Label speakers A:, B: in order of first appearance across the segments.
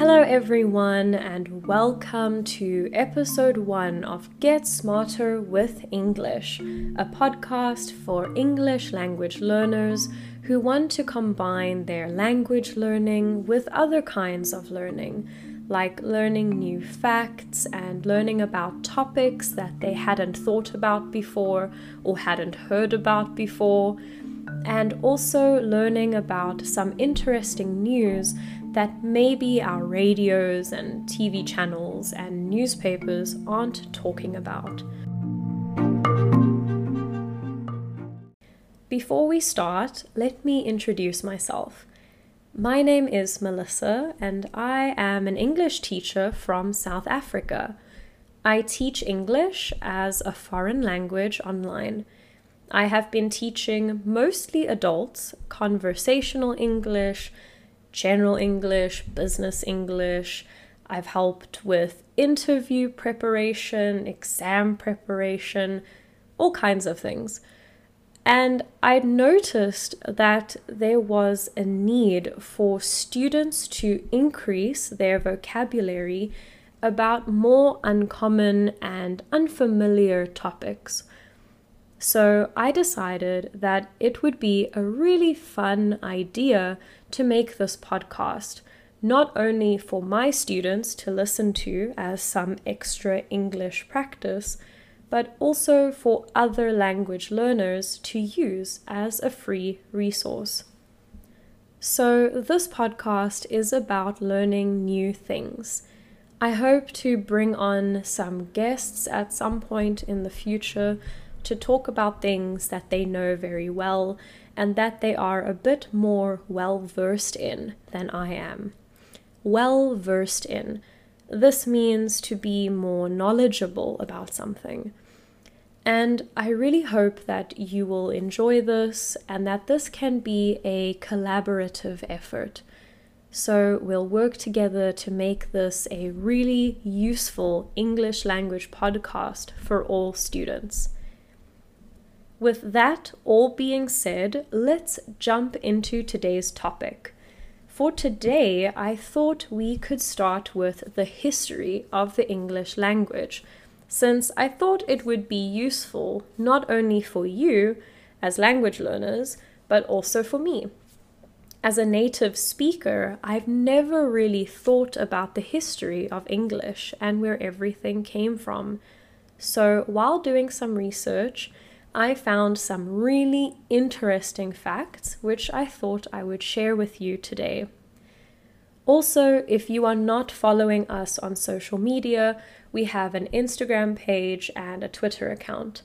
A: Hello, everyone, and welcome to episode one of Get Smarter with English, a podcast for English language learners who want to combine their language learning with other kinds of learning, like learning new facts and learning about topics that they hadn't thought about before or hadn't heard about before, and also learning about some interesting news that maybe our radios and TV channels and newspapers aren't talking about. Before we start, let me introduce myself. My name is Melissa, and I am an English teacher from South Africa. I teach English as a foreign language online. I have been teaching mostly adults conversational English, general English, business English. I've helped with interview preparation, exam preparation, all kinds of things. And I noticed that there was a need for students to increase their vocabulary about more uncommon and unfamiliar topics. So I decided that it would be a really fun idea to make this podcast, not only for my students to listen to as some extra English practice but also for other language learners to use as a free resource. So, this podcast is about learning new things. I hope to bring on some guests at some point in the future to talk about things that they know very well and that they are a bit more well versed in than I am. Well versed in. This means to be more knowledgeable about something. And I really hope that you will enjoy this and that this can be a collaborative effort. So, we'll work together to make this a really useful English language podcast for all students. With that all being said, let's jump into today's topic. For today, I thought we could start with the history of the English language since I thought it would be useful not only for you as language learners, but also for me. As a native speaker, I've never really thought about the history of English and where everything came from. So, while doing some research, I found some really interesting facts which I thought I would share with you today. Also, if you are not following us on social media, we have an Instagram page and a Twitter account.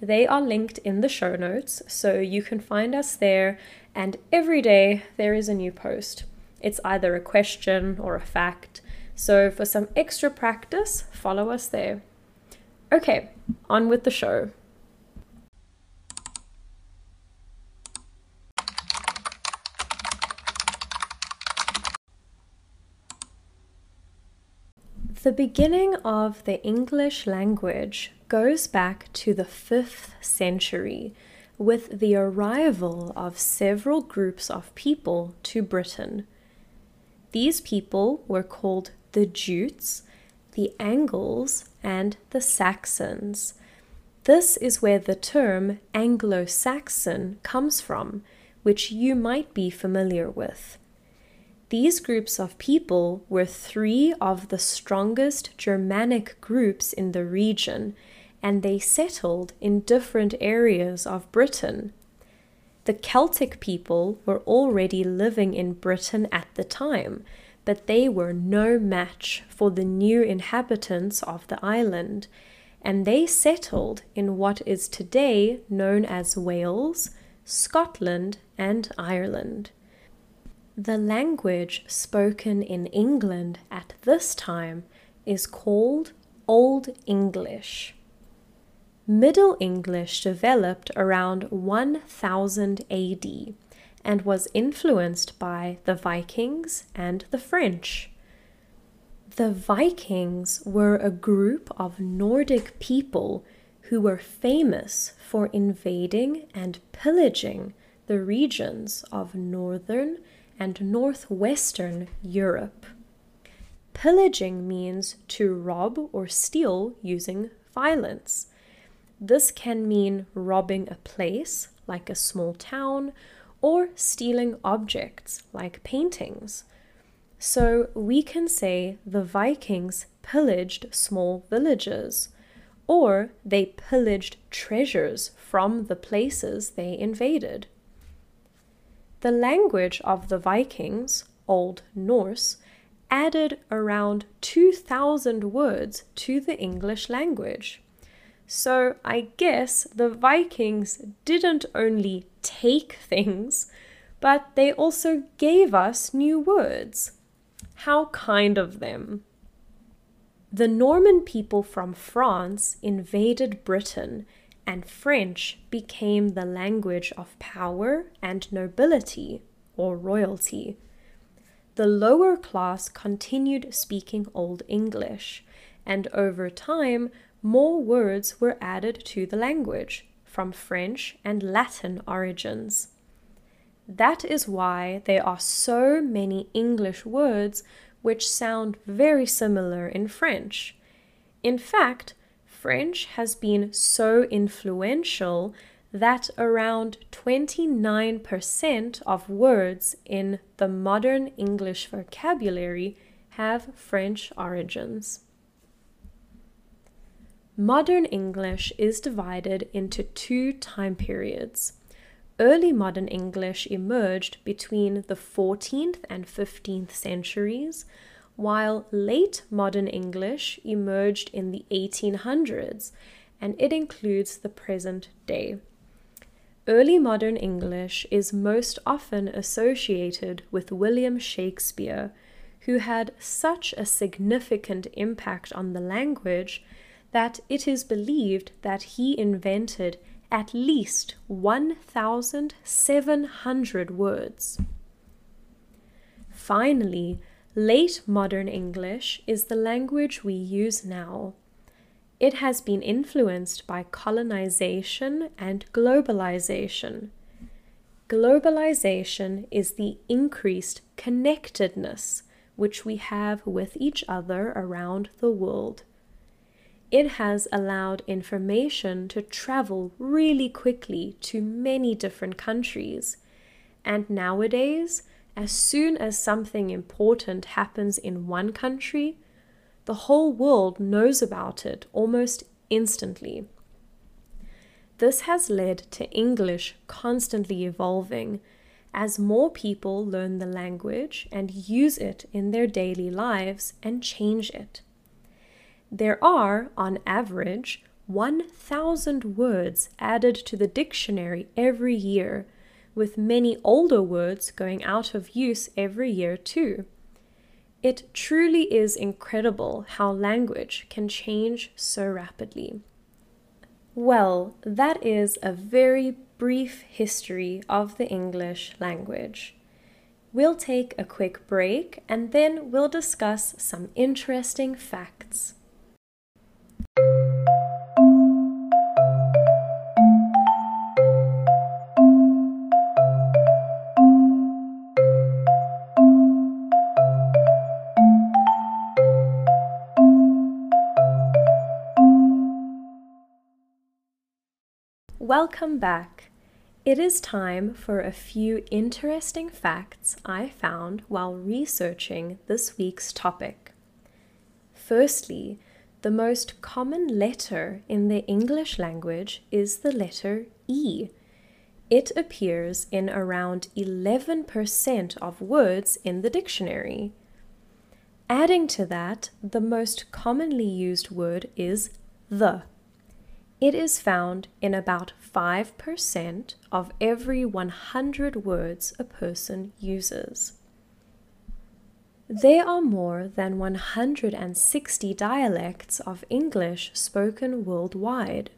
A: They are linked in the show notes, so you can find us there, and every day there is a new post. It's either a question or a fact, so for some extra practice, follow us there. Okay, on with the show. The beginning of the English language goes back to the 5th century with the arrival of several groups of people to Britain. These people were called the Jutes, the Angles, and the Saxons. This is where the term Anglo Saxon comes from, which you might be familiar with. These groups of people were three of the strongest Germanic groups in the region, and they settled in different areas of Britain. The Celtic people were already living in Britain at the time, but they were no match for the new inhabitants of the island, and they settled in what is today known as Wales, Scotland, and Ireland. The language spoken in England at this time is called Old English. Middle English developed around 1000 AD and was influenced by the Vikings and the French. The Vikings were a group of Nordic people who were famous for invading and pillaging the regions of northern and northwestern Europe. Pillaging means to rob or steal using violence. This can mean robbing a place, like a small town, or stealing objects, like paintings. So we can say the Vikings pillaged small villages, or they pillaged treasures from the places they invaded. The language of the Vikings, Old Norse, added around 2,000 words to the English language. So I guess the Vikings didn't only take things, but they also gave us new words. How kind of them! The Norman people from France invaded Britain and French became the language of power and nobility, or royalty. The lower class continued speaking Old English, and over time, more words were added to the language from French and Latin origins. That is why there are so many English words which sound very similar in French. In fact, French has been so influential that around 29% of words in the modern English vocabulary have French origins. Modern English is divided into two time periods. Early modern English emerged between the 14th and 15th centuries, while late modern English emerged in the 1800s and it includes the present day. Early modern English is most often associated with William Shakespeare, who had such a significant impact on the language that it is believed that he invented at least 1,700 words. Finally, Late modern English is the language we use now. It has been influenced by colonization and globalization. Globalization is the increased connectedness which we have with each other around the world. It has allowed information to travel really quickly to many different countries, and nowadays as soon as something important happens in one country, the whole world knows about it almost instantly. This has led to English constantly evolving as more people learn the language and use it in their daily lives and change it. There are, on average, 1,000 words added to the dictionary every year with many older words going out of use every year too. It truly is incredible how language can change so rapidly. Well, that is a very brief history of the English language. We'll take a quick break and then we'll discuss some interesting facts. Welcome back. It is time for a few interesting facts I found while researching this week's topic. Firstly, the most common letter in the English language is the letter E. It appears in around 11% of words in the dictionary. Adding to that, the most commonly used word is the. It is found in about 5% of every 100 words a person uses. There are more than 160 dialects of English spoken worldwide.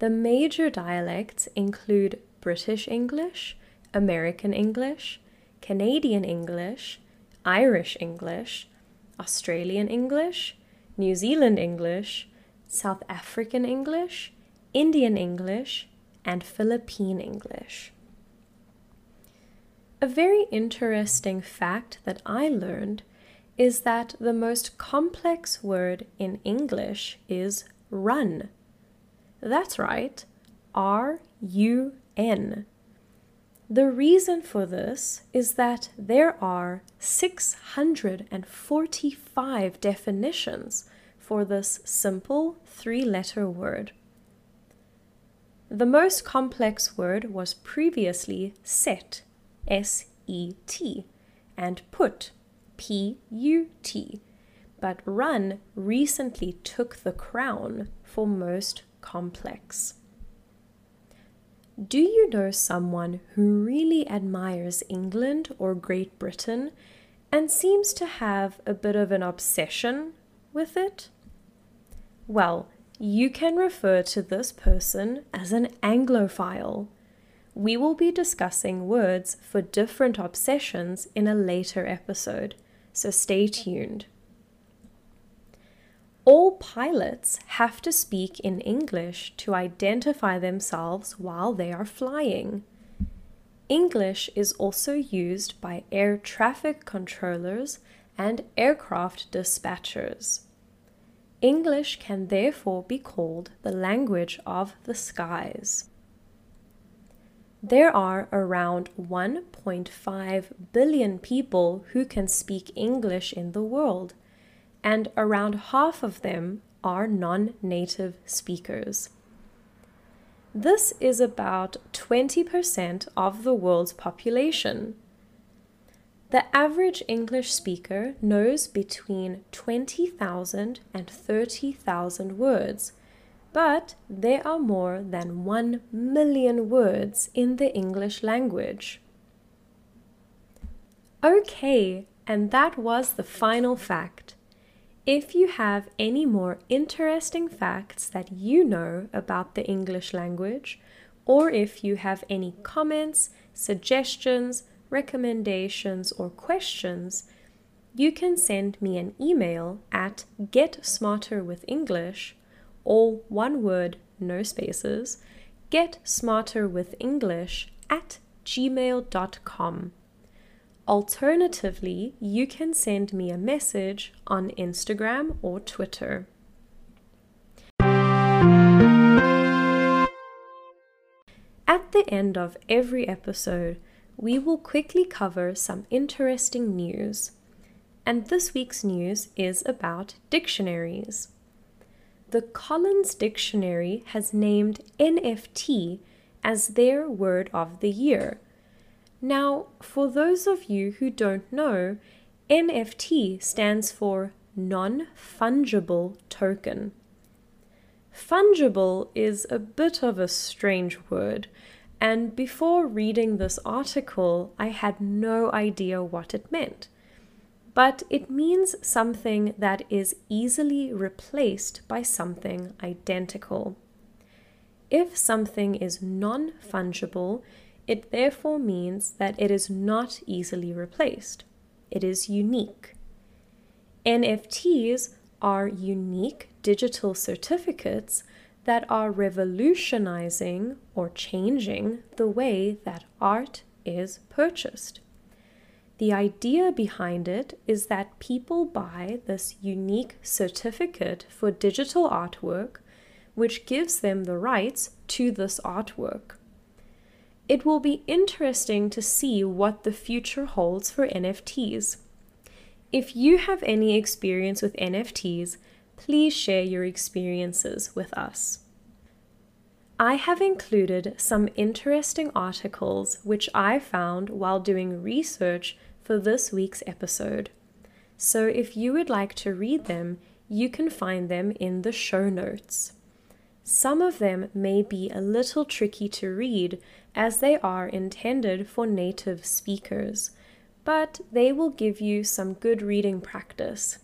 A: The major dialects include British English, American English, Canadian English, Irish English, Australian English, New Zealand English, South African English, Indian English, and Philippine English. A very interesting fact that I learned is that the most complex word in English is run. That's right, R U N. The reason for this is that there are 645 definitions for this simple three letter word. The most complex word was previously set, S E T, and put, P U T, but run recently took the crown for most complex. Do you know someone who really admires England or Great Britain and seems to have a bit of an obsession with it? Well, you can refer to this person as an Anglophile. We will be discussing words for different obsessions in a later episode, so stay tuned. All pilots have to speak in English to identify themselves while they are flying. English is also used by air traffic controllers and aircraft dispatchers. English can therefore be called the language of the skies. There are around 1.5 billion people who can speak English in the world and around half of them are non native speakers. This is about 20% of the world's population. The average English speaker knows between 20,000 and 30,000 words, but there are more than 1 million words in the English language. Okay, and that was the final fact. If you have any more interesting facts that you know about the English language, or if you have any comments, suggestions, recommendations, or questions, you can send me an email at getsmarterwithenglish, all one word, no spaces, getsmarterwithenglish at gmail.com. Alternatively, you can send me a message on Instagram or Twitter. At the end of every episode, we will quickly cover some interesting news. And this week's news is about dictionaries. The Collins Dictionary has named NFT as their word of the year now, for those of you who don't know, NFT stands for non fungible token. Fungible is a bit of a strange word, and before reading this article, I had no idea what it meant. But it means something that is easily replaced by something identical. If something is non fungible, it therefore means that it is not easily replaced. It is unique. NFTs are unique digital certificates that are revolutionizing or changing the way that art is purchased. The idea behind it is that people buy this unique certificate for digital artwork, which gives them the rights to this artwork it will be interesting to see what the future holds for NFTs. If you have any experience with NFTs, please share your experiences with us. I have included some interesting articles which I found while doing research for this week's episode. So if you would like to read them, you can find them in the show notes. Some of them may be a little tricky to read as they are intended for native speakers, but they will give you some good reading practice.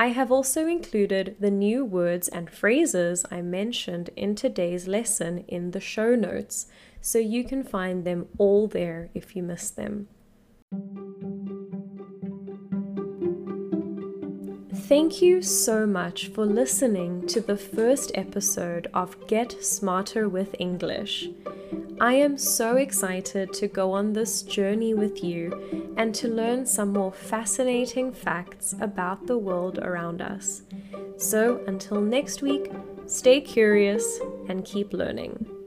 A: I have also included the new words and phrases I mentioned in today's lesson in the show notes, so you can find them all there if you missed them. Thank you so much for listening to the first episode of Get Smarter with English. I am so excited to go on this journey with you and to learn some more fascinating facts about the world around us. So, until next week, stay curious and keep learning.